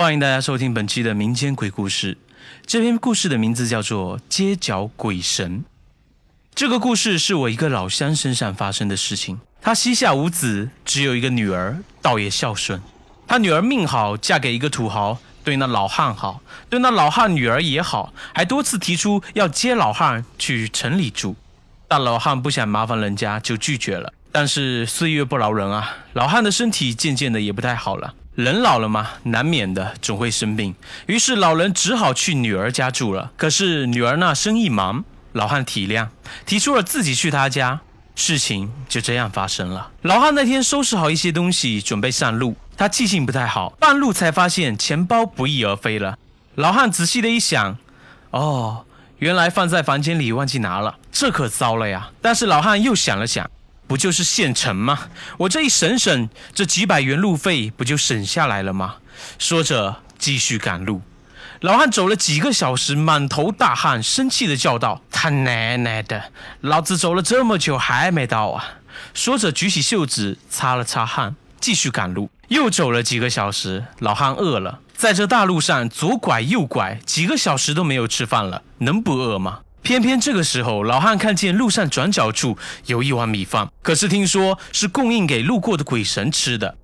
欢迎大家收听本期的民间鬼故事。这篇故事的名字叫做《街角鬼神》。这个故事是我一个老乡身上发生的事情。他膝下无子，只有一个女儿，倒也孝顺。他女儿命好，嫁给一个土豪，对那老汉好，对那老汉女儿也好，还多次提出要接老汉去城里住。但老汉不想麻烦人家，就拒绝了。但是岁月不饶人啊，老汉的身体渐渐的也不太好了。人老了嘛，难免的，总会生病。于是老人只好去女儿家住了。可是女儿那生意忙，老汉体谅，提出了自己去他家。事情就这样发生了。老汉那天收拾好一些东西，准备上路。他记性不太好，半路才发现钱包不翼而飞了。老汉仔细的一想，哦，原来放在房间里忘记拿了，这可糟了呀！但是老汉又想了想。不就是县城吗？我这一省省，这几百元路费不就省下来了吗？说着，继续赶路。老汉走了几个小时，满头大汗，生气的叫道：“他奶奶的，老子走了这么久还没到啊！”说着，举起袖子擦了擦汗，继续赶路。又走了几个小时，老汉饿了，在这大路上左拐右拐，几个小时都没有吃饭了，能不饿吗？偏偏这个时候，老汉看见路上转角处有一碗米饭，可是听说是供应给路过的鬼神吃的，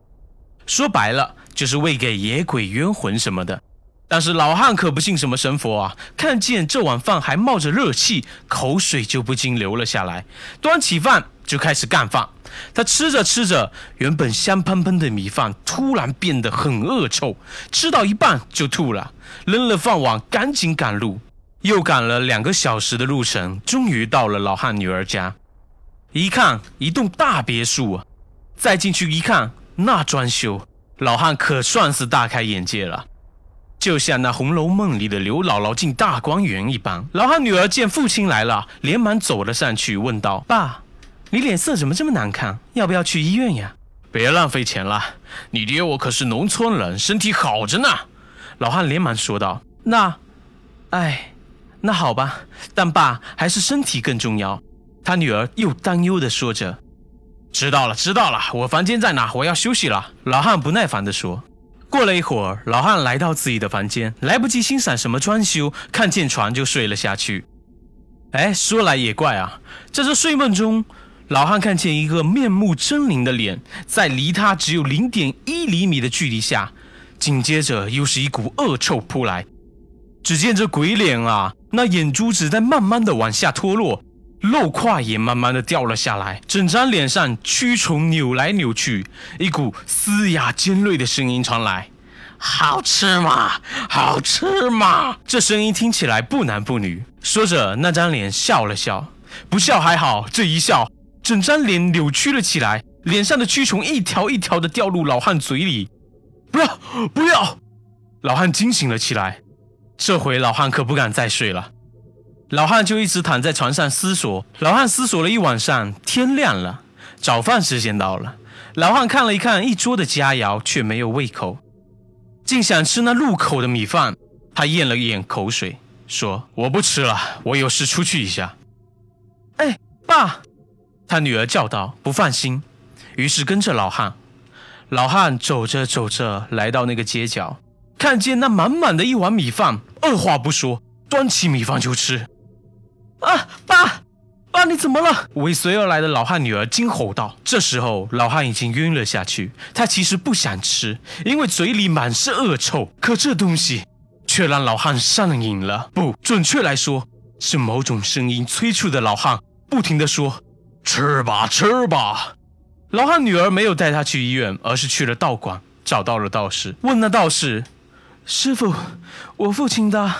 说白了就是喂给野鬼、冤魂什么的。但是老汉可不信什么神佛啊，看见这碗饭还冒着热气，口水就不禁流了下来，端起饭就开始干饭。他吃着吃着，原本香喷喷的米饭突然变得很恶臭，吃到一半就吐了，扔了饭碗，赶紧赶路。又赶了两个小时的路程，终于到了老汉女儿家。一看，一栋大别墅！再进去一看，那装修，老汉可算是大开眼界了，就像那《红楼梦》里的刘姥姥进大观园一般。老汉女儿见父亲来了，连忙走了上去，问道：“爸，你脸色怎么这么难看？要不要去医院呀？”“别浪费钱了，你爹我可是农村人，身体好着呢。”老汉连忙说道。“那，哎。”那好吧，但爸还是身体更重要。他女儿又担忧地说着：“知道了，知道了，我房间在哪？我要休息了。”老汉不耐烦地说。过了一会儿，老汉来到自己的房间，来不及欣赏什么装修，看见床就睡了下去。哎，说来也怪啊，在这睡梦中，老汉看见一个面目狰狞的脸，在离他只有零点一厘米的距离下，紧接着又是一股恶臭扑来。只见这鬼脸啊！那眼珠子在慢慢的往下脱落，肉块也慢慢的掉了下来，整张脸上蛆虫扭来扭去，一股嘶哑尖锐的声音传来：“好吃吗？好吃吗？”这声音听起来不男不女。说着，那张脸笑了笑，不笑还好，这一笑，整张脸扭曲了起来，脸上的蛆虫一条一条的掉入老汉嘴里。不要，不要！老汉惊醒了起来。这回老汉可不敢再睡了，老汉就一直躺在床上思索。老汉思索了一晚上，天亮了，早饭时间到了。老汉看了一看一桌的佳肴，却没有胃口，竟想吃那入口的米饭。他咽了咽口水，说：“我不吃了，我有事出去一下。”哎，爸！他女儿叫道，不放心，于是跟着老汉。老汉走着走着，来到那个街角。看见那满满的一碗米饭，二话不说，端起米饭就吃。啊，爸，爸，你怎么了？尾随而来的老汉女儿惊吼道。这时候，老汉已经晕了下去。他其实不想吃，因为嘴里满是恶臭，可这东西却让老汉上瘾了。不，准确来说，是某种声音催促的老汉不停地说：“吃吧，吃吧。”老汉女儿没有带他去医院，而是去了道馆，找到了道士，问那道士。师傅，我父亲的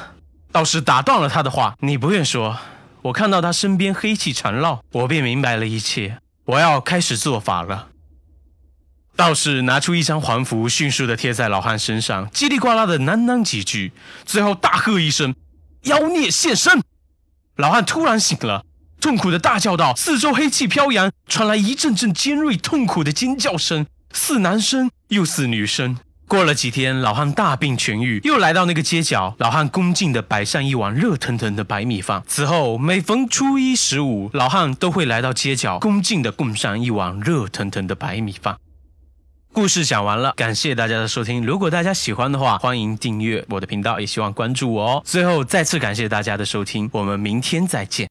道士打断了他的话：“你不愿说，我看到他身边黑气缠绕，我便明白了一切。我要开始做法了。”道士拿出一张黄符，迅速的贴在老汉身上，叽里呱啦的喃喃几句，最后大喝一声：“妖孽现身！”老汉突然醒了，痛苦的大叫道：“四周黑气飘扬，传来一阵阵尖锐痛苦的尖叫声，似男声又似女声。”过了几天，老汉大病痊愈，又来到那个街角。老汉恭敬地摆上一碗热腾腾的白米饭。此后，每逢初一、十五，老汉都会来到街角，恭敬地供上一碗热腾腾的白米饭。故事讲完了，感谢大家的收听。如果大家喜欢的话，欢迎订阅我的频道，也希望关注我哦。最后再次感谢大家的收听，我们明天再见。